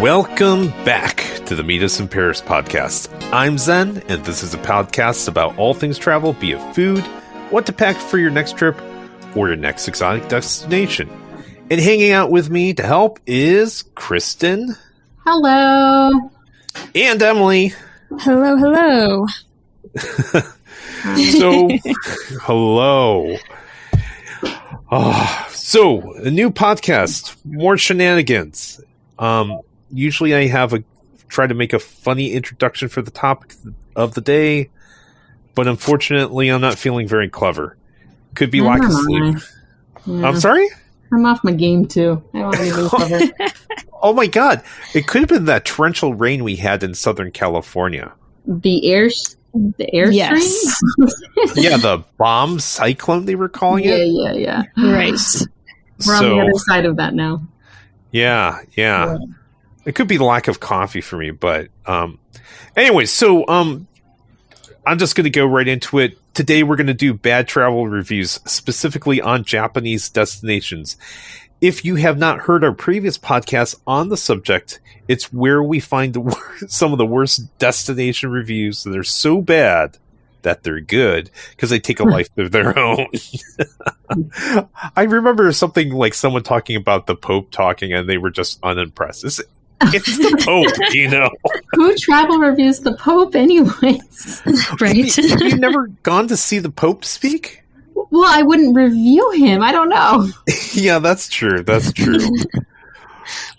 Welcome back to the Meet Us in Paris podcast. I'm Zen, and this is a podcast about all things travel, be it food, what to pack for your next trip, or your next exotic destination. And hanging out with me to help is Kristen. Hello. And Emily. Hello, hello. so, hello. Oh, so, a new podcast, more shenanigans. Um, usually I have a try to make a funny introduction for the topic of the day, but unfortunately I'm not feeling very clever. Could be lack of sleep. Yeah. I'm sorry? I'm off my game too. I don't even clever. oh my god. It could have been that torrential rain we had in Southern California. The air the air yes. yeah, the bomb cyclone they were calling yeah, it. Yeah, yeah, yeah. Right. We're so, on the other side of that now. Yeah, yeah. yeah. It could be the lack of coffee for me, but um anyway, so um I'm just going to go right into it. Today we're going to do bad travel reviews specifically on Japanese destinations. If you have not heard our previous podcast on the subject, it's where we find the worst, some of the worst destination reviews that are so bad that they're good because they take a life of their own. I remember something like someone talking about the Pope talking and they were just unimpressed. It's, it's the Pope, you know. Who travel reviews the Pope, anyways? right? Have you never gone to see the Pope speak? Well, I wouldn't review him. I don't know. yeah, that's true. That's true.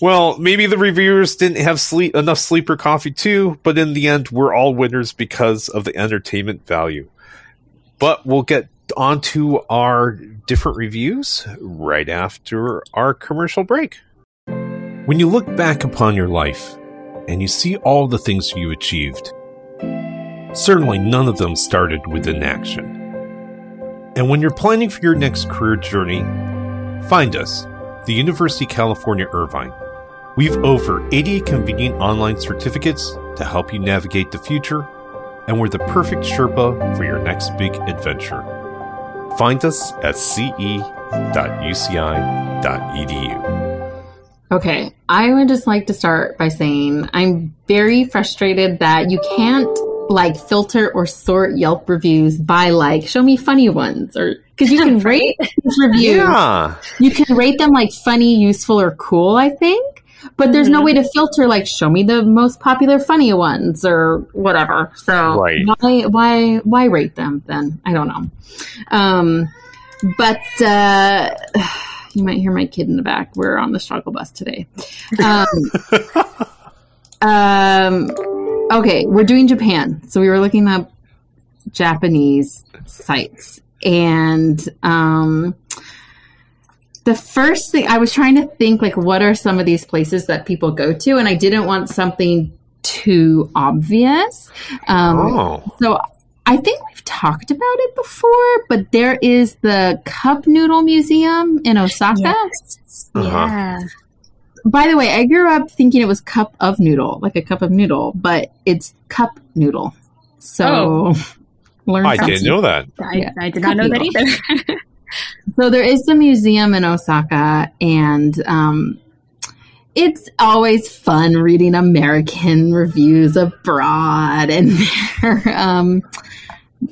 well, maybe the reviewers didn't have sleep enough sleeper coffee too, but in the end, we're all winners because of the entertainment value. But we'll get onto our different reviews right after our commercial break. When you look back upon your life and you see all the things you achieved, certainly none of them started with inaction. And when you're planning for your next career journey, find us, the University of California Irvine. We've over 80 convenient online certificates to help you navigate the future, and we're the perfect Sherpa for your next big adventure. Find us at ce.uci.edu. Okay, I would just like to start by saying I'm very frustrated that you can't like filter or sort Yelp reviews by like show me funny ones or because you can rate reviews. Yeah. You can rate them like funny, useful, or cool, I think. But there's mm-hmm. no way to filter like show me the most popular funny ones or whatever. So right. why why why rate them then? I don't know. Um but uh you might hear my kid in the back. We're on the struggle bus today. Um, um, okay, we're doing Japan. So we were looking up Japanese sites. And um, the first thing I was trying to think, like, what are some of these places that people go to? And I didn't want something too obvious. Um, oh. So I think we've talked about it before, but there is the Cup Noodle Museum in Osaka. Yes. Uh-huh. Yeah. By the way, I grew up thinking it was cup of noodle, like a cup of noodle, but it's cup noodle. So oh. learn. I didn't know that. I, yeah. I did not know noodle. that either. so there is the museum in Osaka, and um, it's always fun reading American reviews abroad and their um,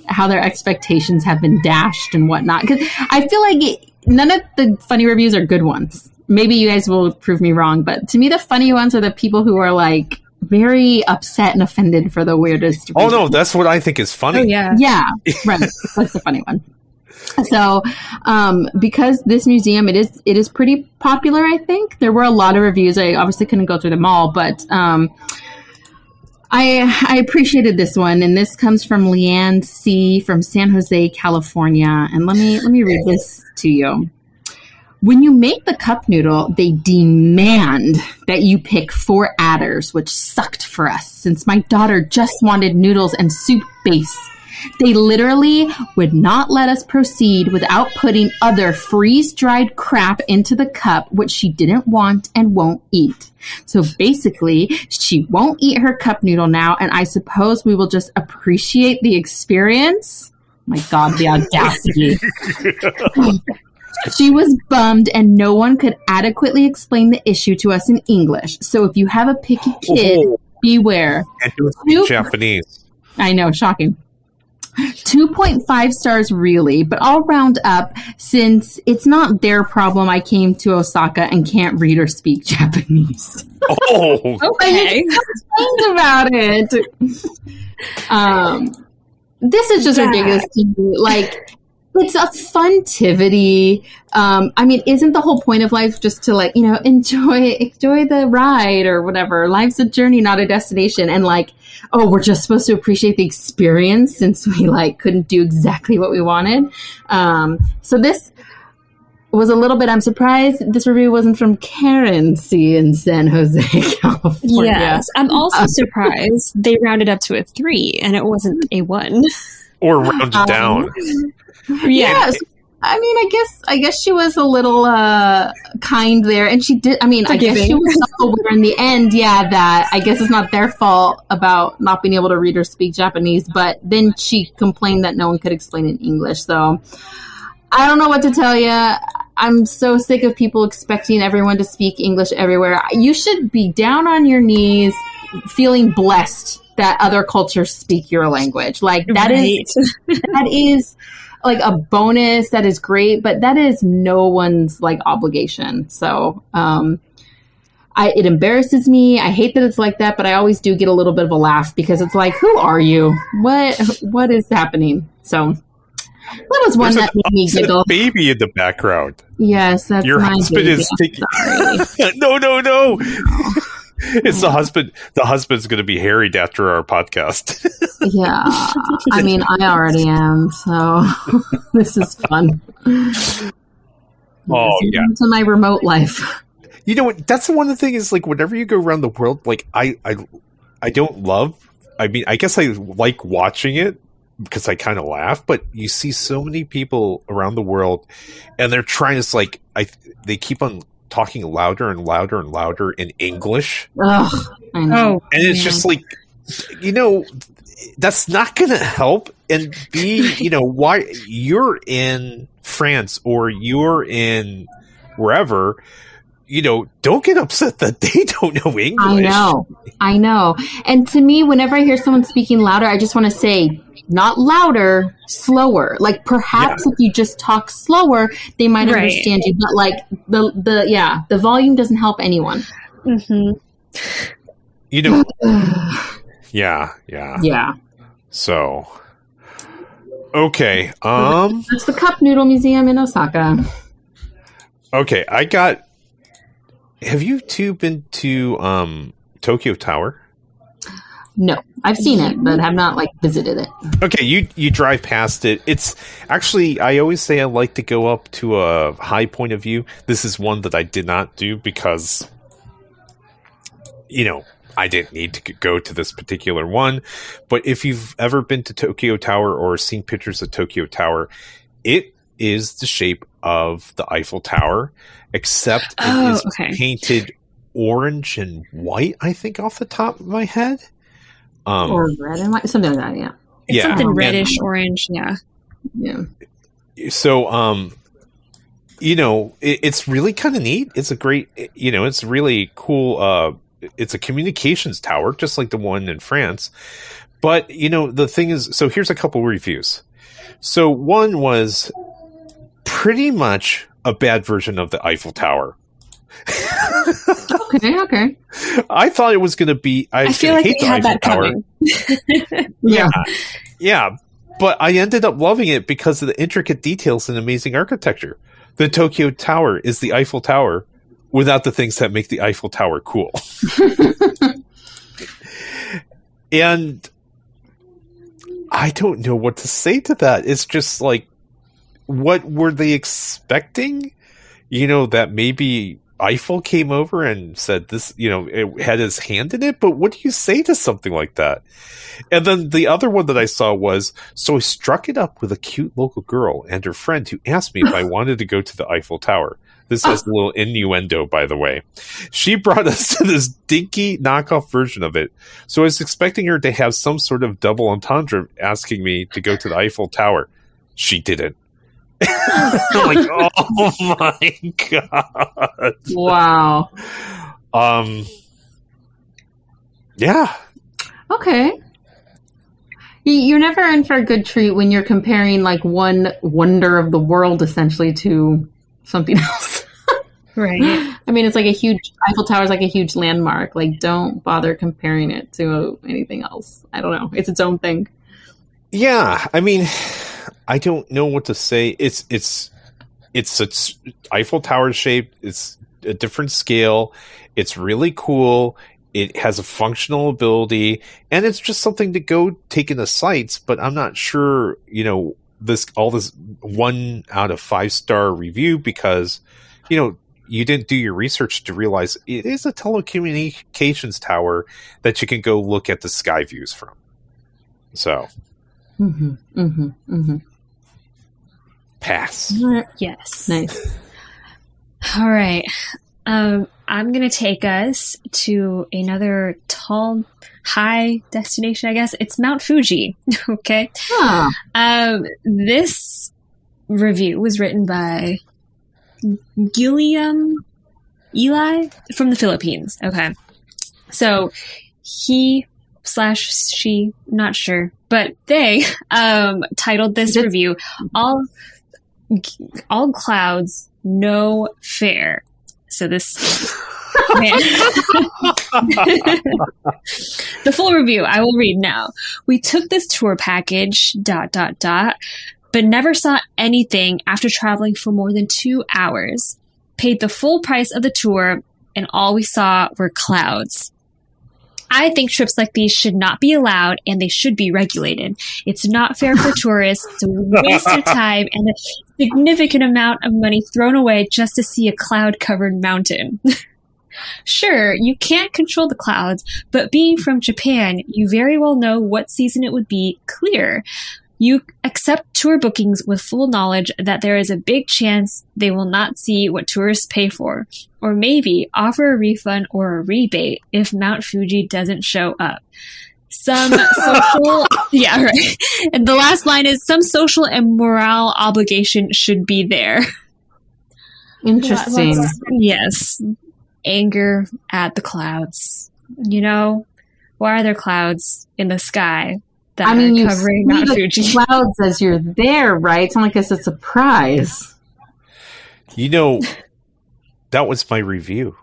how their expectations have been dashed and whatnot. Because I feel like it, none of the funny reviews are good ones. Maybe you guys will prove me wrong, but to me, the funny ones are the people who are like very upset and offended for the weirdest. Oh no, that's what I think is funny. Oh, yeah, yeah, right. that's the funny one. So, um, because this museum it is it is pretty popular, I think there were a lot of reviews. I obviously couldn't go through them all, but um, I I appreciated this one, and this comes from Leanne C from San Jose, California. And let me let me read this to you. When you make the cup noodle, they demand that you pick four adders, which sucked for us since my daughter just wanted noodles and soup base. They literally would not let us proceed without putting other freeze dried crap into the cup, which she didn't want and won't eat. So basically, she won't eat her cup noodle now, and I suppose we will just appreciate the experience. My God, the audacity. She was bummed and no one could adequately explain the issue to us in English. So if you have a picky kid, Oh, beware. it was Japanese. I know, shocking. 2.5 stars, really, but I'll round up since it's not their problem. I came to Osaka and can't read or speak Japanese. Oh, Okay. Think about it. Um, this is just Yeah. ridiculous to me. Like, it's a funtivity. Um, I mean, isn't the whole point of life just to like you know enjoy enjoy the ride or whatever? Life's a journey, not a destination. And like, oh, we're just supposed to appreciate the experience since we like couldn't do exactly what we wanted. Um, so this was a little bit. I'm surprised this review wasn't from Karen C in San Jose, California. Yes. I'm also Uh, surprised they rounded up to a three and it wasn't a one. or rounded Um, down. Yes. I mean, I guess I guess she was a little uh, kind there, and she did. I mean, I guess she was self-aware in the end. Yeah, that I guess it's not their fault about not being able to read or speak Japanese. But then she complained that no one could explain in English. So I don't know what to tell you. I'm so sick of people expecting everyone to speak English everywhere. You should be down on your knees, feeling blessed that other cultures speak your language. Like that is Right. that is like a bonus that is great but that is no one's like obligation so um I, it embarrasses me. I hate that it's like that, but I always do get a little bit of a laugh because it's like, who are you? What what is happening? So that was one There's that made me giggle. baby in the background. Yes, that's Your husband baby. is taking. No, no, no. It's the husband. The husband's going to be harried after our podcast. yeah, I mean, I already am, so this is fun. Oh, yeah. To my remote life. you know what? That's the one of the thing is like whenever you go around the world, like I, I, I don't love. I mean, I guess I like watching it because I kind of laugh. But you see so many people around the world, and they're trying to like I. They keep on talking louder and louder and louder in English. Ugh, I know. Oh, and it's yeah. just like you know that's not going to help and be you know why you're in france or you're in wherever you know don't get upset that they don't know english I know. I know. And to me, whenever I hear someone speaking louder, I just want to say, not louder, slower. Like perhaps if you just talk slower, they might Right. understand you. But like the the yeah, the volume doesn't help anyone. Mm-hmm. you know yeah yeah yeah. so okay um That's the Cup Noodle Museum in Osaka. okay i got have you two been to um tokyo tower No, I've seen it, but have not like visited it. Okay, you you drive past it. It's actually I always say I like to go up to a high point of view. This is one that I did not do because you know, I didn't need to go to this particular one. But if you've ever been to Tokyo Tower or seen pictures of Tokyo Tower, it is the shape of the Eiffel Tower, except it Oh, is okay. painted orange and white, I think off the top of my head. Um or red and white, something like that. Yeah, It's Yeah. something And- reddish orange. Yeah. yeah. so um you know it, it's really kind of neat it's a great you know it's really cool uh it's a communications tower just like the one in france but you know the thing is so here's a couple reviews so one was pretty much a bad version of the eiffel tower Okay, okay. i thought it was going to be i, I feel gonna like hate they had that tower coming. Yeah. Yeah, but I ended up loving it because of the intricate details and amazing architecture. The Tokyo Tower is the Eiffel Tower without the things that make the Eiffel Tower cool. and I don't know what to say to that. It's just like, what were they expecting? You know, that maybe Eiffel came over and said this, you know, it had his hand in it, but what do you say to something like that? And then the other one that I saw was so I struck it up with a cute local girl and her friend who asked me if I wanted to go to the Eiffel Tower. This has a little innuendo, by the way. She brought us to this dinky knockoff version of it. So I was expecting her to have some sort of double entendre asking me to go to the Eiffel Tower. She didn't. like, oh my god. Wow. Um. Yeah. Okay. You're never in for a good treat when you're comparing like one wonder of the world essentially to something else. Right. I mean, it's like a huge Eiffel Tower is like a huge landmark. Like, don't bother comparing it to anything else. I don't know. It's its own thing. Yeah. I mean, I don't know what to say. It's it's it's it's Eiffel Tower shaped. It's a different scale. It's really cool. It has a functional ability, and it's just something to go take in the sights. But I'm not sure, you know, this all this one out of five star review because, you know, you didn't do your research to realize it is a telecommunications tower that you can go look at the sky views from. So Mm-hmm. Mm-hmm. Mm-hmm. Pass. Yes. Nice. All right. Um, I'm going to take us to another tall, high destination, I guess. It's Mount Fuji. okay. Huh. Um, this review was written by Gilliam Eli from the Philippines. Okay. So he slash she, not sure, but they um, titled this Did- review "All All Clouds No Fair." So this. The full review I will read now. We took this tour package dot dot dot but never saw anything after traveling for more than 2 hours. Paid the full price of the tour and all we saw were clouds. I think trips like these should not be allowed and they should be regulated. It's not fair for tourists. It's a waste of time and a significant amount of money thrown away just to see a cloud covered mountain. sure, you can't control the clouds, but being from Japan, you very well know what season it would be clear. You accept tour bookings with full knowledge that there is a big chance they will not see what tourists pay for, or maybe offer a refund or a rebate if Mount Fuji doesn't show up. Some social, yeah, right. And the last line is some social and moral obligation should be there. Interesting. Yes. Anger at the clouds. You know, why are there clouds in the sky that I mean, are you covering see Mount the Fuji? clouds as you're there, right? It's not like it's a surprise. You know, that was my review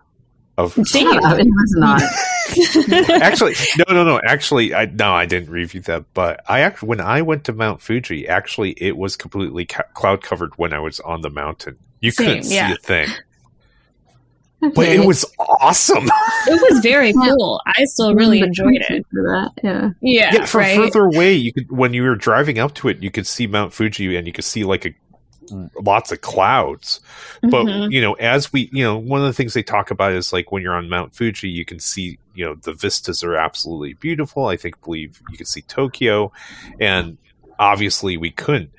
of. Damn. Shut It was not. actually, no, no, no. Actually, I no, I didn't review that. But I actually, when I went to Mount Fuji, actually, it was completely ca- cloud covered when I was on the mountain. You Same, couldn't see yeah. a thing, but it was awesome. It was very cool. I still really enjoyed it. For that, yeah. Yeah, yeah, from right. further away, you could when you were driving up to it, you could see Mount Fuji, and you could see like a lots of clouds. But Mhm. you know, as we, you know, one of the things they talk about is like when you're on Mount Fuji, you can see, you know, the vistas are absolutely beautiful. I think, believe you can see Tokyo, and obviously we couldn't.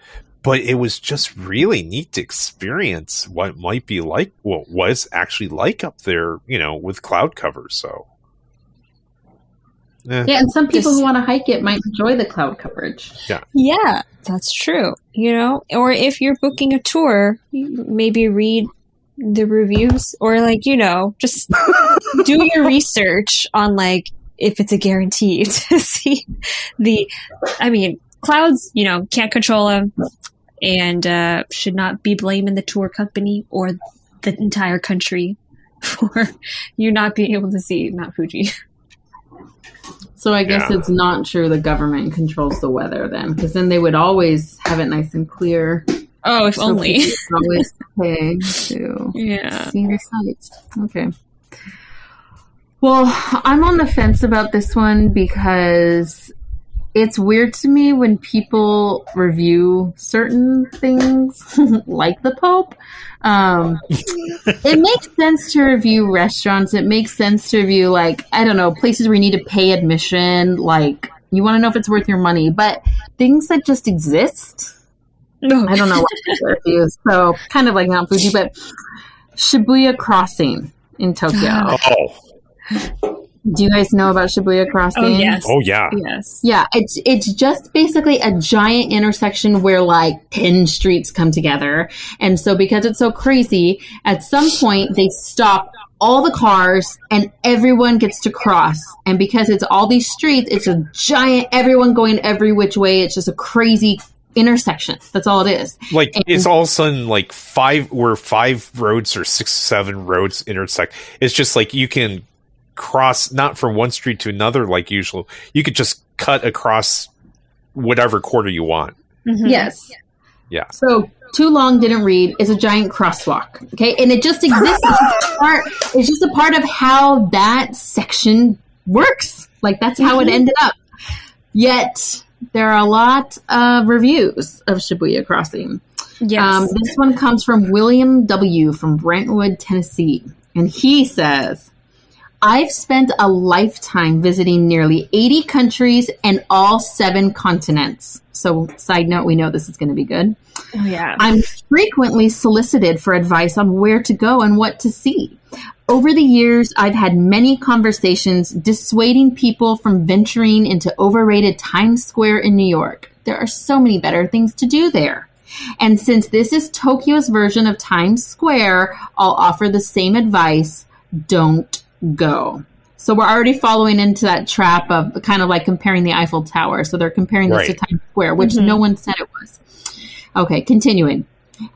But it was just really neat to experience what might be like, what was actually like up there, you know, with cloud cover. So, Eh. Yeah, and some people This- who want to hike it might enjoy the cloud coverage. Yeah, Yeah, that's true. You know, or if you're booking a tour, maybe read the reviews or like, you know, just do your research on like if it's a guarantee to see the I mean, clouds, you know, can't control them and uh, should not be blaming the tour company or the entire country for you not being able to see Mount Fuji. So I guess Yeah. it's not true the government controls the weather then, because then they would always have it nice and clear. Oh, if so only. always pay to Yeah. see the sights. Okay. Well, I'm on the fence about this one because it's weird to me when people review certain things, like the Pope. Um, it makes sense to review restaurants. It makes sense to review, like, I don't know, places where you need to pay admission. Like, you want to know if it's worth your money. But things that just exist. I don't know what to review. So, kind of like Mount Fuji, but Shibuya Crossing in Tokyo. oh, Do you guys know about Shibuya Crossing? Oh yes. Oh yeah. Yes. Yeah, it's it's just basically a giant intersection where like 10 streets come together. And so because it's so crazy, at some point they stop all the cars and everyone gets to cross. And because it's all these streets, it's a giant everyone going every which way. It's just a crazy intersection. That's all it is. Like And- it's all of a sudden like five where five roads or six, seven roads intersect. It's just like you can cross not from one street to another like usual. You could just cut across whatever quarter you want. Mhm. Yes. Yeah. So too long didn't read is a giant crosswalk. Okay, and it just exists. It's just a part. It's just a part of how that section works. Like that's how it ended up. Yet there are a lot of reviews of Shibuya Crossing. Yes. Um, this one comes from William W. from Brentwood, Tennessee. And he says, I've spent a lifetime visiting nearly 80 countries and all seven continents. So, side note, we know this is going to be good. oh yeah. I'm frequently solicited for advice on where to go and what to see. Over the years, I've had many conversations dissuading people from venturing into overrated Times Square in New York. There are so many better things to do there. And since this is Tokyo's version of Times Square, I'll offer the same advice don't go. So we're already following into that trap of kind of like comparing the Eiffel Tower. So they're comparing this Right. to Times Square, which Mhm. no one said it was. Okay, continuing.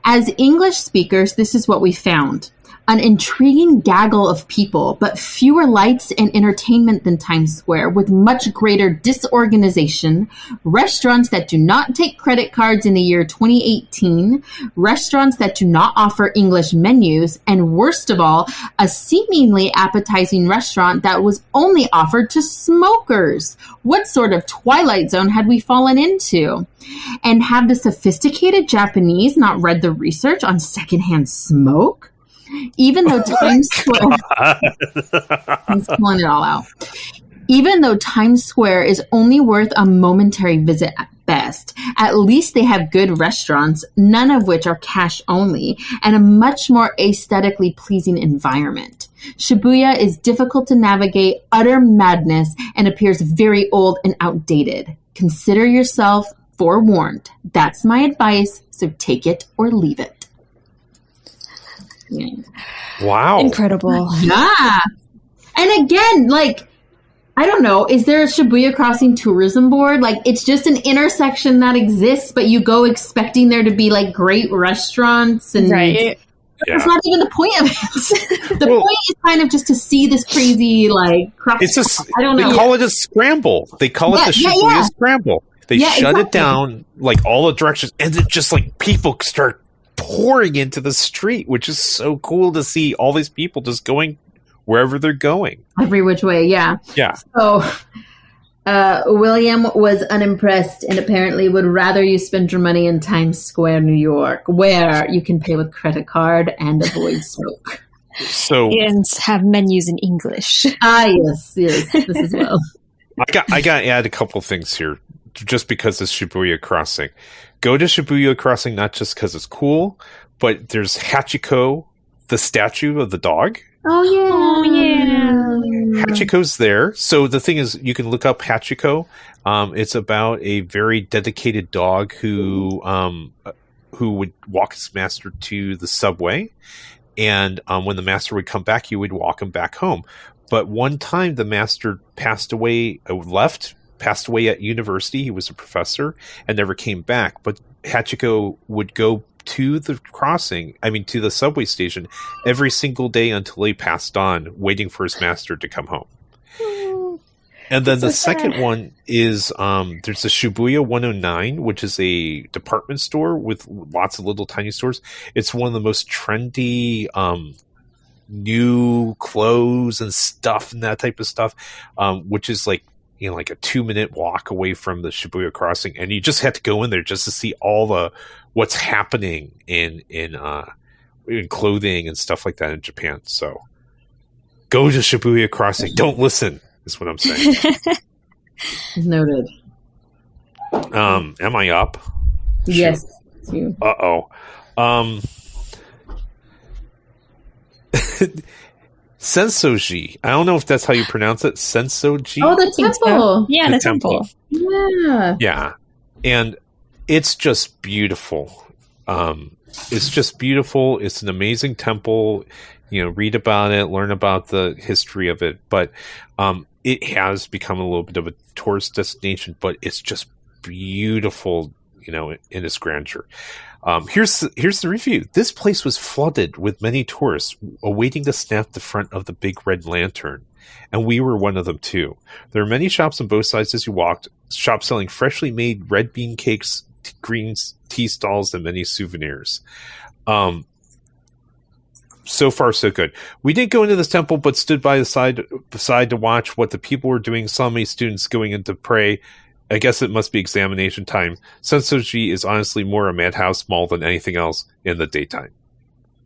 As English speakers, this is what we found. An intriguing gaggle of people, but fewer lights and entertainment than Times Square, with much greater disorganization, restaurants that do not take credit cards in the year 2018, restaurants that do not offer English menus, and worst of all, a seemingly appetizing restaurant that was only offered to smokers. What sort of twilight zone had we fallen into? And have the sophisticated Japanese not read the research on secondhand smoke? Even though oh Times Square, he's pulling it all out. Even though Times Square is only worth a momentary visit at best, at least they have good restaurants, none of which are cash only, and a much more aesthetically pleasing environment. Shibuya is difficult to navigate, utter madness, and appears very old and outdated. Consider yourself forewarned. That's my advice, so take it or leave it. Yeah. wow. Incredible. Yeah. And again, like, I don't know, is there a Shibuya Crossing tourism board? Like, it's just an intersection that exists, but you go expecting there to be like great restaurants and Right. that's not even the point of it. the Well- point is kind of just to see this crazy like cross. It's just I don't know. they call it a scramble. They call Yeah, it the yeah, Shibuya yeah. scramble. They Yeah, shut it down like all the directions, and then just like people start pouring into the street, which is so cool to see all these people just going wherever they're going. Every which way, yeah. Yeah. So, uh, William was unimpressed and apparently would rather you spend your money in Times Square, New York, where you can pay with credit card and avoid smoke. So And have menus in English. Ah, yes, yes, this as well. I got I got to add a couple things here, just because it's Shibuya Crossing. Go to Shibuya Crossing not just because it's cool, but there's Hachiko, the statue of the dog. Oh yeah, Oh, yeah. Hachiko's there. So the thing is, you can look up Hachiko. Um, it's about a very dedicated dog who um, uh, who would walk his master to the subway, and um, when the master would come back, he would walk him back home. But one time, the master passed away, uh, left, passed away at university. He was a professor and never came back. But Hachiko would go to the crossing, I mean, to the subway station every single day until he passed on, waiting for his master to come home. And then So the second sad. one is um, there's a Shibuya 109, which is a department store with lots of little tiny stores. It's one of the most trendy um, new clothes and stuff and that type of stuff, um, which is like you know like a two minute walk away from the Shibuya crossing, and you just have to go in there just to see all the what's happening in in uh, in clothing and stuff like that in Japan. So go to Shibuya crossing. Don't listen. Is what I'm saying. Noted. Um, am I up? Yes. Uh oh. Um. Sensoji. I don't know if that's how you pronounce it. Sensoji. Oh, the temple. Yeah, the, temple. Yeah. Yeah, and it's just beautiful. Um, it's just beautiful. It's an amazing temple. You know, read about it, learn about the history of it. But um, it has become a little bit of a tourist destination. But it's just beautiful. You know, in its grandeur. Um, here's here's the review. This place was flooded with many tourists awaiting to snap the front of the big red lantern, and we were one of them too. There are many shops on both sides as you walked. Shops selling freshly made red bean cakes, t- green tea stalls, and many souvenirs. Um, so far, so good. We didn't go into this temple, but stood by the side beside to watch what the people were doing. Saw many students going in to pray. I guess it must be examination time. Sensoji is honestly more a madhouse mall than anything else in the daytime.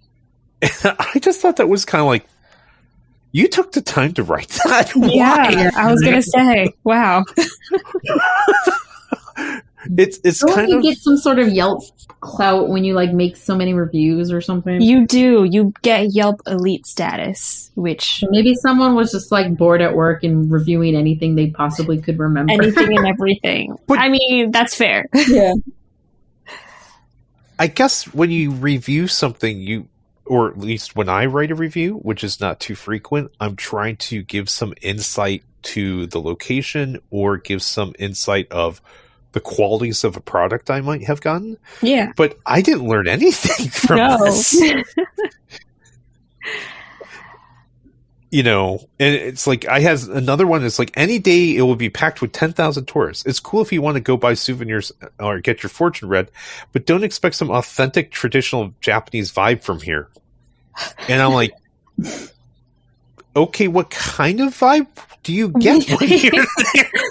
I just thought that was kind of like you took the time to write that. Yeah, I was gonna say, wow. It's it's Don't kind you of get some sort of Yelp clout when you like make so many reviews or something? You do. You get Yelp elite status, which Maybe someone was just like bored at work and reviewing anything they possibly could remember. anything and everything. But- I mean, that's fair. yeah. I guess when you review something, you, or at least when I write a review, which is not too frequent, I'm trying to give some insight to the location or give some insight of the qualities of a product I might have gotten. Yeah. But I didn't learn anything from No. this. you know, and it's like I has another one. It's like any day it will be packed with ten thousand tourists. It's cool if you want to go buy souvenirs uh, or get your fortune read, but don't expect some authentic traditional Japanese vibe from here. And I'm like, okay, what kind of vibe do you get when you're there?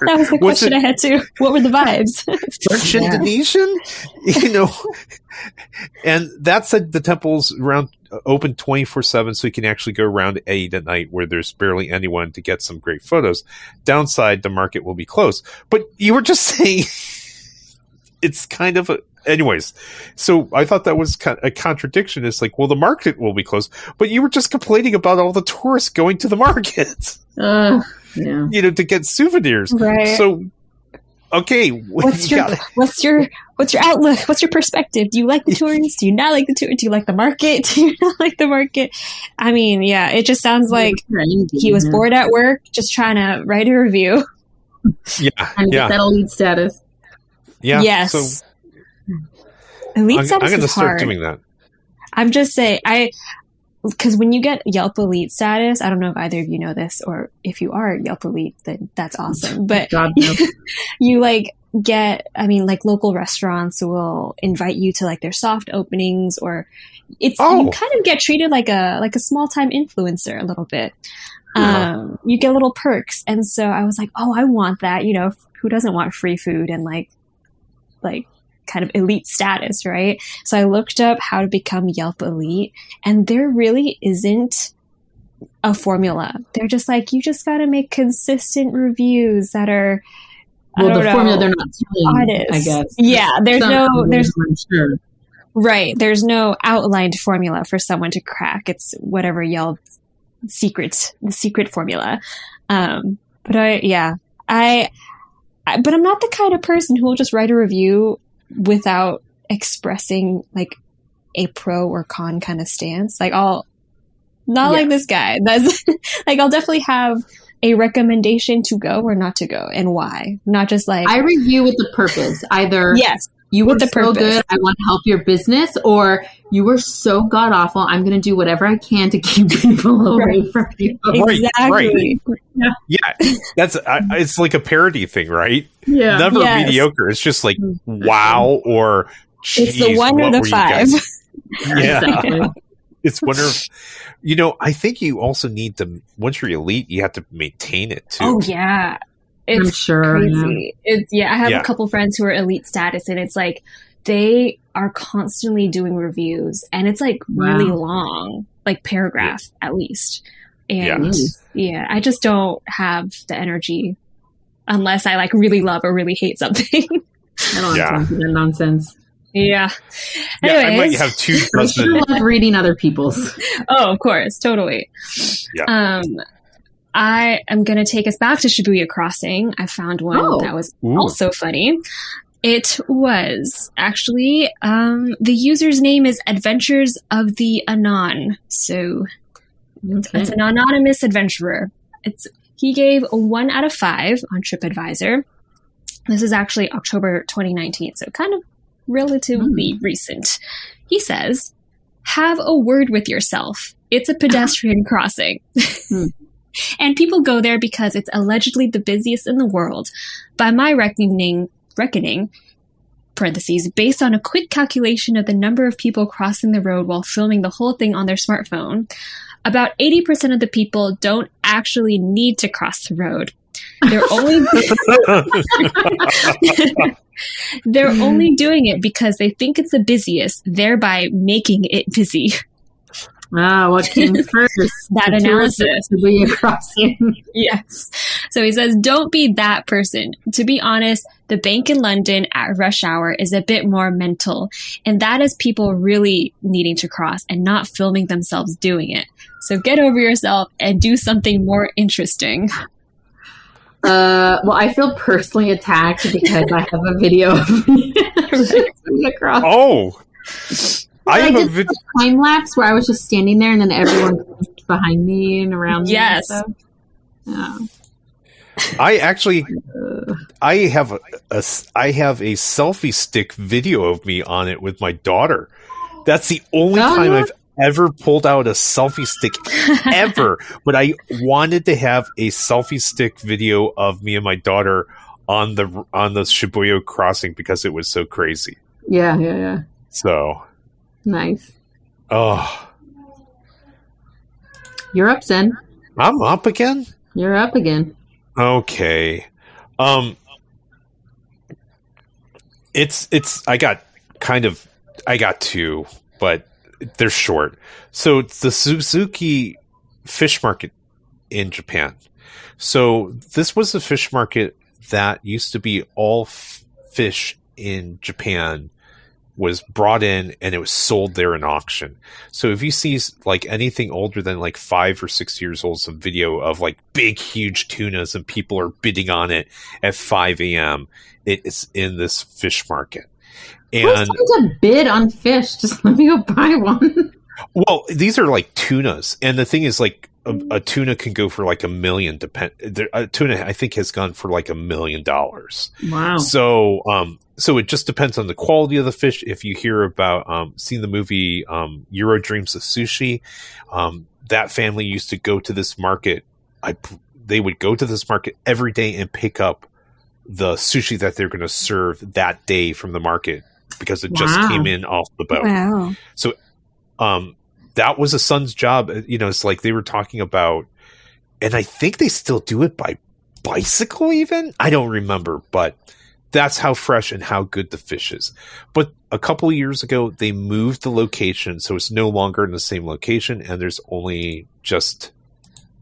That was the Was question it I had too. What were the vibes? French Yeah. Indonesian? You know, and that said, the temple's around uh, open 24 7 so you can actually go around 8 at night where there's barely anyone to get some great photos downside the market will be closed but you were just saying it's kind of a anyways so i thought that was a contradiction it's like well the market will be closed but you were just complaining about all the tourists going to the market Uh, yeah. you know to get souvenirs Right. so okay What's you your gotta- what's your what's your outlook? What's your perspective? Do you like the tourists? Do you not like the tour? Do you like the market? Do you not like the market? I mean, yeah, it just sounds like he was Yeah. bored at work, just trying to write a review. yeah And yeah get that elite status. yeah yes. so Elite I'm, I'm status going to is start hard. doing that. I'm just saying, I because when you get Yelp Elite status, I don't know if either of you know this, or if you are Yelp Elite, then that's awesome. But God knows. you like get, I mean, like local restaurants will invite you to like their soft openings, or it's Oh. you kind of get treated like a like a small time influencer a little bit. Uh-huh. Um, you get little perks, and so I was like, oh, I want that. You know, who doesn't want free food and like like kind of elite status, right? So I looked up how to become Yelp elite, and there really isn't a formula. They're just like, you just got to make consistent reviews that are. Well, the know, formula they're not telling, honest. I guess. Yeah, there's Some no, there's I'm sure. right, there's no outlined formula for someone to crack. It's whatever Yelp secret, the secret formula. Um, but I, yeah, I, I, but I'm not the kind of person who will just write a review without expressing like a pro or con kind of stance. Like I'll not Yeah. like this guy. That's like I'll definitely have a recommendation to go or not to go and why. Not just like I review with the purpose. Either yes, you were the so purpose. good, I want to help your business, or you were so god awful, I'm going to do whatever I can to keep people away Right. from you. Right, exactly. Yeah, that's I, it's like a parody thing, right? Yeah. Never Yes. mediocre. It's just like mm-hmm. wow or It's the one or the five. Yeah, Exactly. it's one of you know. I think you also need to once you're elite, you have to maintain it too. Oh yeah, I'm it's sure. yeah. It's yeah. I have Yeah. a couple friends who are elite status, and it's like they are constantly doing reviews, and it's like really long, like paragraph at least. And Yes. yeah, I just don't have the energy unless I like really love or really hate something. I don't Yeah. have time for that nonsense. Yeah. Yeah, I might Anyways. have two I sure love reading other people's. Oh, of course, totally. Yeah. Um, I am going to take us back to Shibuya Crossing. I found one Oh. that was Ooh. also funny. It was actually um, the user's name is Adventures of the Anon. So it's an anonymous adventurer. It's he gave a one out of five on TripAdvisor. This is actually October 2019, so kind of relatively recent. He says, "Have a word with yourself. It's a pedestrian crossing." Hmm. And people go there because it's allegedly the busiest in the world. By my reckoning, reckoning, parentheses, based on a quick calculation of the number of people crossing the road while filming the whole thing on their smartphone, about 80% of the people don't actually need to cross the road. They're only they're only doing it because they think it's the busiest, thereby making it busy. Ah, what came first? That The analysis. or Shibuya Crossing. Yes. So he says, don't be that person. To be honest, the bank in London at rush hour is a bit more mental. And that is people really needing to cross and not filming themselves doing it. So get over yourself and do something more interesting. Uh, well, I feel personally attacked because I have a video of me across. Oh, I I have a did vid- a time lapse where I was just standing there and then everyone behind me and around me. and Yes. stuff. Yeah. I actually I have a, a s- I have a selfie stick video of me on it with my daughter. That's the only Oh, time yeah? I've ever pulled out a selfie stick ever. but I wanted to have a selfie stick video of me and my daughter on the on the Shibuya crossing because it was so crazy. yeah, yeah, yeah. So, Nice. oh, You're up, Zen. I'm up again. You're up again. Okay. Um it's it's I got kind of I got two, but they're short. So it's the Tsukiji fish market in Japan. So this was a fish market that used to be all f- fish in Japan was brought in and it was sold there in auction. So if you see like anything older than like five or six years old, some video of like big, huge tunas and people are bidding on it at 5 a.m., it's in this fish market. Who's And trying to bid on fish? Just let me go buy one. well, these are like tunas. And the thing is, like, a, a tuna can go for like a million. Depend. there- A tuna, I think, has gone for like a million dollars. Wow. So, um, so it just depends on the quality of the fish. If you hear about, um, seen the movie, um, Jiro Dreams of Sushi, um, that family used to go to this market. I, they would go to this market every day and pick up the sushi that they're going to serve that day from the market because it just came in off the boat Wow. So, um that was a son's job you know it's like they were talking about and i think they still do it by bicycle even? I don't remember but that's how fresh and how good the fish is. But a couple years ago they moved the location so it's no longer in the same location and there's only just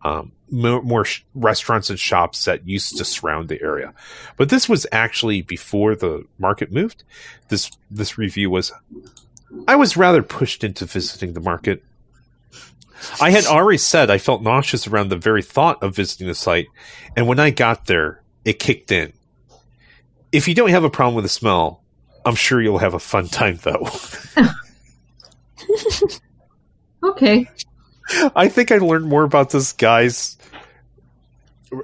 um, more, more sh- restaurants and shops that used to surround the area. But this was actually before the market moved. This this review was I was rather pushed into visiting the market. I had already said I felt nauseous around the very thought of visiting the site, and when I got there, it kicked in. If you don't have a problem with the smell, I'm sure you'll have a fun time, though. Okay. I think I learned more about this guy's,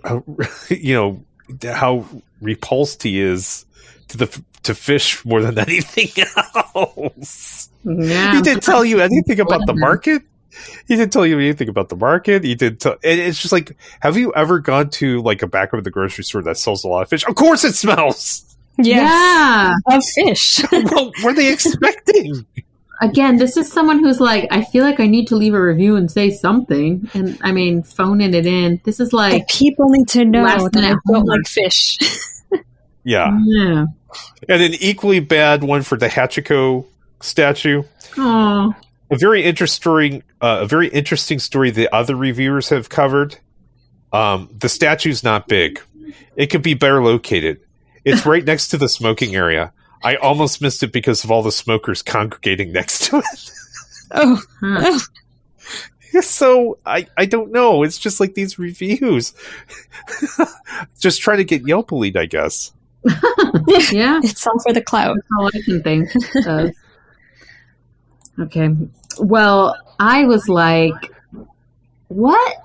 uh, you know, how repulsed he is to the to fish more than anything else. Yeah. he didn't tell you anything about the market. He didn't tell you anything about the market. He didn't tell. And it's just like, have you ever gone to like a back of the grocery store that sells a lot of fish? Of course, it smells. Yeah. Of fish. well, what are they expecting? Again, this is someone who's like, I feel like I need to leave a review and say something. And I mean, phoning it in. This is like, people need to know Last that I don't like fish. Yeah, yeah. And an equally bad one for the Hachiko statue. Oh, A very interesting, uh, a very interesting story. The other reviewers have covered. Um, the statue's not big. It could be better located. It's right next to the smoking area. I almost missed it because of all the smokers congregating next to it. Oh, oh, so I, I don't know. It's just like these reviews. just trying to get Yelp elite, I guess. Yeah, it's all for the clout. that's all I can think. of. okay. Well, I was like, what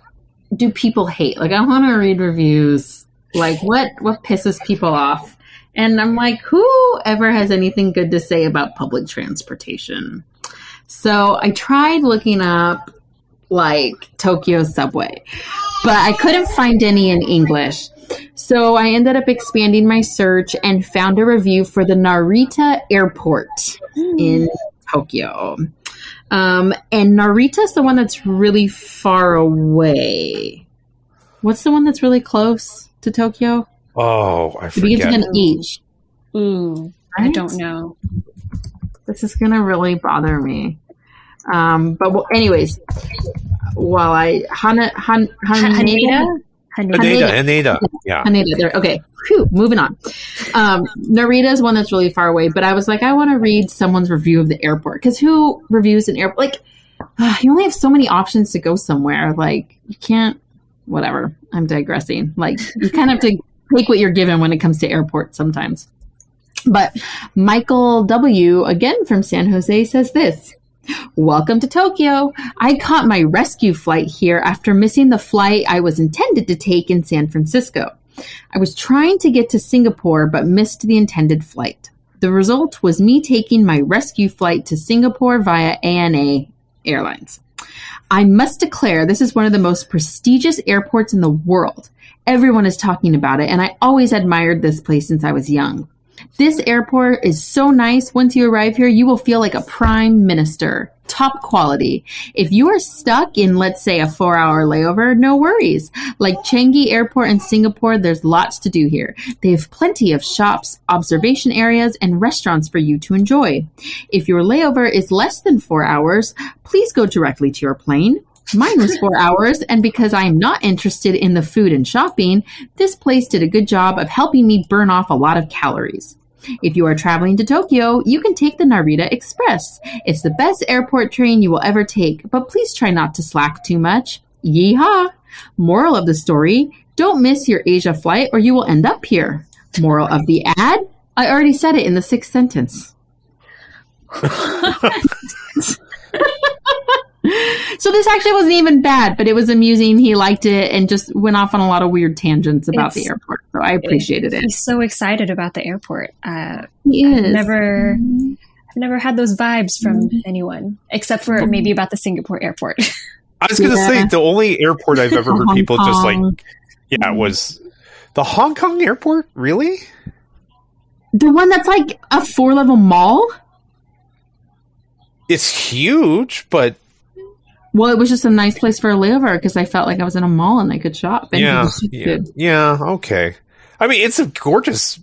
do people hate? Like, I want to read reviews. Like, what what pisses people off? And I'm like, who ever has anything good to say about public transportation? So I tried looking up like Tokyo subway, but I couldn't find any in English. So I ended up expanding my search and found a review for the Narita Airport in Tokyo. Um, and Narita's the one that's really far away. What's the one that's really close to Tokyo? Oh, I It begins forget. with an H. Ooh, I don't know. This is gonna really bother me. Um, but well, anyways, while I Hana, Han, Haneda, Haneda? Haneda, Haneda. Yeah. Haneda, there. Okay, Phew, moving on. Um, Narita is one that's really far away, but I was like, I want to read someone's review of the airport because who reviews an airport? Like, ah, you only have so many options to go somewhere. Like, you can't. Whatever. I'm digressing. Like, you kind of have to take what you're given when it comes to airports sometimes. But Michael W. again from San Jose says this. Welcome to Tokyo. I caught my rescue flight here after missing the flight I was intended to take in San Francisco. I was trying to get to Singapore but missed the intended flight. The result was me taking my rescue flight to Singapore via ANA Airlines. I must declare this is one of the most prestigious airports in the world. Everyone is talking about it, and I always admired this place since I was young. This airport is so nice. Once you arrive here, you will feel like a prime minister. Top quality. If you are stuck in, let's say, a four hour layover, no worries. Like Changi Airport in Singapore, there's lots to do here. They have plenty of shops, observation areas, and restaurants for you to enjoy. If your layover is less than four hours, please go directly to your plane. Mine was four hours, and because I am not interested in the food and shopping, this place did a good job of helping me burn off a lot of calories. If you are traveling to Tokyo, you can take the Narita Express. It's the best airport train you will ever take, but please try not to slack too much. Yeehaw! Moral of the story don't miss your Asia flight or you will end up here. Moral of the ad I already said it in the sixth sentence. So this actually wasn't even bad, but it was amusing. He liked it and just went off on a lot of weird tangents about the airport. So I appreciated it. He's so excited about the airport. Uh, He I've is. never, I've never had those vibes from anyone except for maybe about the Singapore airport. I was gonna Yeah. say the only airport I've ever heard Hong people just like Kong. yeah was the Hong Kong airport. Really? the one that's like a four level mall. It's huge, but Well, it was just a nice place for a layover because I felt like I was in a mall and I could shop. And yeah, yeah, yeah. Okay. I mean, it's a gorgeous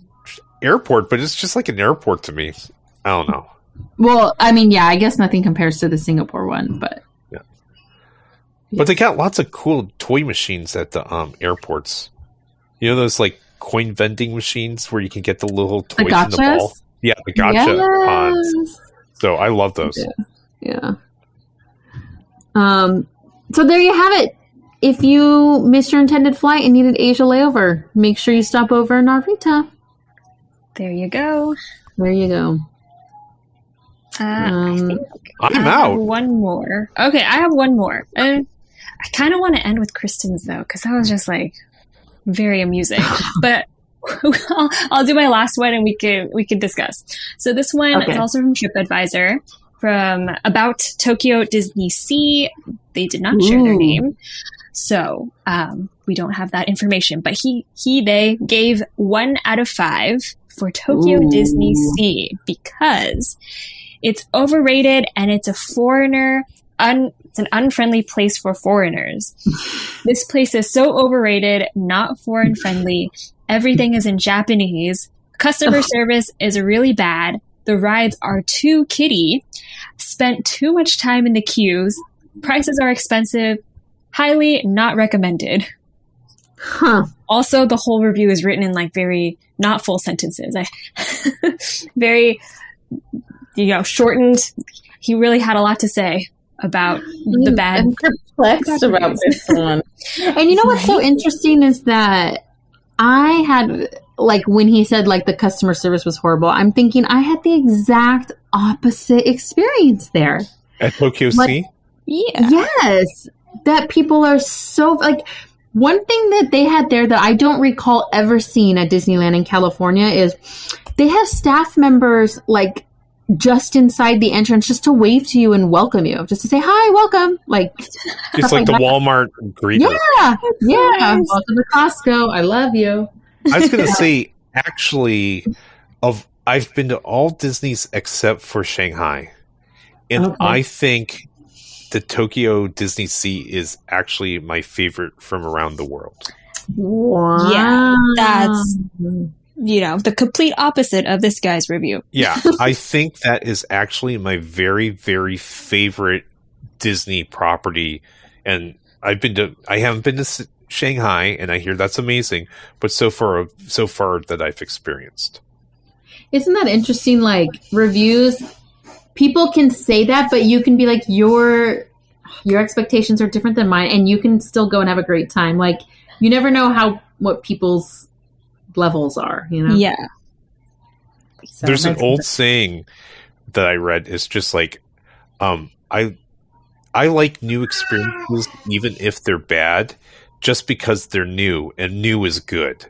airport, but it's just like an airport to me. I don't know. Well, I mean, yeah, I guess nothing compares to the Singapore one, but Yeah. But they got lots of cool toy machines at the um, airports. You know those like coin vending machines where you can get the little the toys in the ball. Yeah, the gacha. Yes. So I love those. Yeah. Yeah. Um. So there you have it. If you missed your intended flight and needed Asia layover, make sure you stop over in Narita. there you go. There you go. Uh, I Um, think I'm I have out. one more. Okay, I have one more. And I kind of want to end with Kristen's though, because that was just like very amusing. but I'll, I'll do my last one, and we can we can discuss. So this one Okay. is also from TripAdvisor, from about Tokyo DisneySea. They did not share their name, so um, we don't have that information. But he he they gave one out of five for Tokyo Ooh. DisneySea because it's overrated and it's a foreigner un, it's an unfriendly place for foreigners. This place is so overrated not foreign friendly. Everything is in japanese. Customer service is really bad. The rides are too kiddie spent too much time in the queues prices are expensive highly not recommended Huh. Also, the whole review is written in like very not full sentences. I very you know shortened. He really had a lot to say about the mm, bad. I'm perplexed about this one. And you know what's so interesting is that I had like when he said like the customer service was horrible, I'm thinking I had the exact opposite experience there. At Tokyo What- Sea? Yeah. Yes, that people are so like one thing that they had there that I don't recall ever seeing at Disneyland in California is they have staff members like just inside the entrance just to wave to you and welcome you, just to say hi, welcome. Like, It's like the Walmart greeter. yeah, yeah, Nice. welcome to Costco. I love you. I was going to say, actually, of I've been to all Disney's except for Shanghai, and Okay. I think the Tokyo DisneySea is actually my favorite from around the world. Wow. Yeah, that's- You know, the complete opposite of this guy's review. Yeah, I think that is actually my very, very favorite Disney property. And I've been to, I haven't been to Shanghai, and I hear that's amazing. But so far, so far that I've experienced. Isn't that interesting? Like reviews, people can say that, but you can be like your your expectations are different than mine, and you can still go and have a great time. Like you never know how what people's levels are. You know. Yeah. So There's an that's- old saying that I read. It's just like, um, I, I like new experiences even if they're bad, just because they're new and new is good.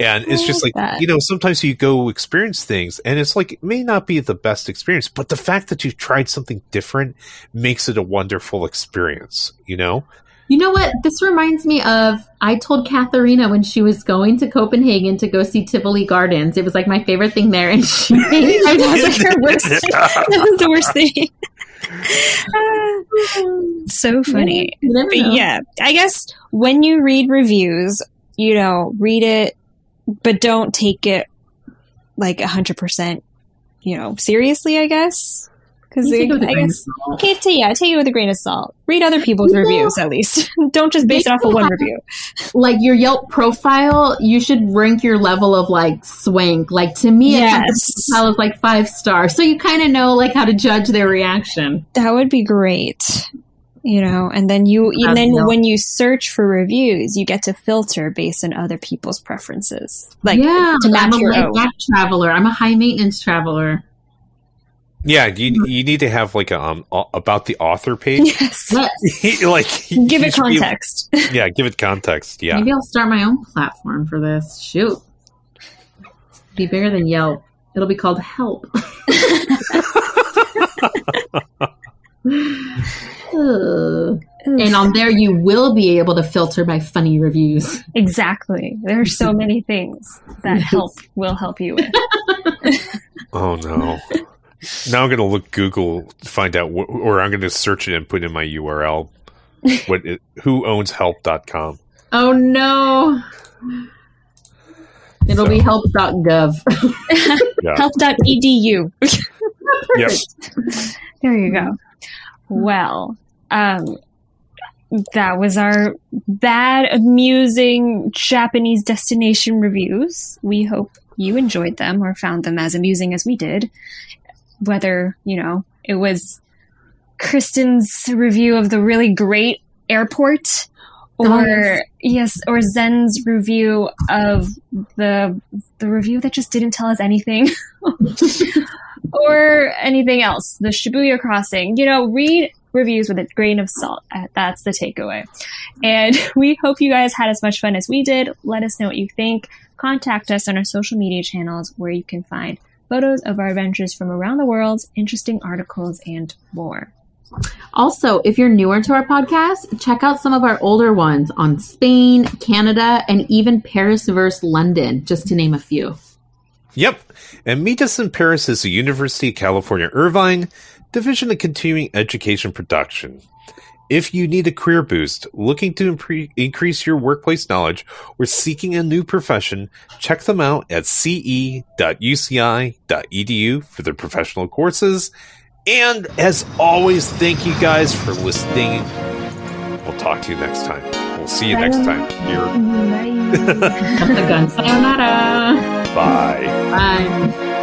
And it's I just like like that. you know, sometimes you go experience things, and it's like it may not be the best experience, but the fact that you've tried something different makes it a wonderful experience. You know, You know what? This reminds me of I told Katharina when she was going to Copenhagen to go see Tivoli Gardens. It was like my favorite thing there, and she I was like her worst. that was the worst thing. So funny. You But know. yeah, I guess when you read reviews, you know, read it, but don't take it like a hundred percent, you know, seriously. I guess because You take it with a I guess okay, t- yeah, take it with a grain of salt. Read other people's reviews at least. don't just base it off of one review. like your Yelp profile, you should rank your level of like swank. Like to me, Yes. it's profile is like five stars, so you kind of know like how to judge their reaction. That would be great. You know, and then you, and then no- when you search for reviews, you get to filter based on other people's preferences, like yeah, to match I'm a your laid own. traveler. I'm a high maintenance traveler. yeah, you you need to have like a um about the author page, Yes, Yes. like give it should be- context. yeah, give it context. Yeah, Maybe I'll start my own platform for this. Shoot, be bigger than Yelp. It'll be called Help. Ugh. and on there, you will be able to filter by funny reviews. Exactly. There are so many things that help will help you with. Oh no. Now I'm gonna look Google to find out, wh- or I'm gonna search it and put in my URL. What it, who owns help.com? Oh no. It'll be help.gov. Yeah. Health.edu. Yep. There you go. Well, um, that was our bad, amusing Japanese destination reviews. We hope you enjoyed them or found them as amusing as we did. Whether, you know, it was Kristen's review of the really great airport or yes, or Zen's review of the the review that just didn't tell us anything. or anything else. The Shibuya Crossing. You know, read reviews with a grain of salt. Uh, That's the takeaway. And we hope you guys had as much fun as we did. Let us know what you think. Contact us on our social media channels where you can find photos of our adventures from around the world, interesting articles, and more. Also, if you're newer to our podcast, check out some of our older ones on Spain, Canada, and even Paris versus London, just to name a few. Yep. And Meet Us in Paris is the University of California Irvine Division of Continuing Education Production. If you need a career boost, looking to impre- increase your workplace knowledge, or seeking a new profession, check them out at ce.uci.edu for their professional courses. And as always, thank you guys for listening. We'll talk to you next time. we'll see you next time here. Bye. Jump the gun. Sayonara. Bye. Bye.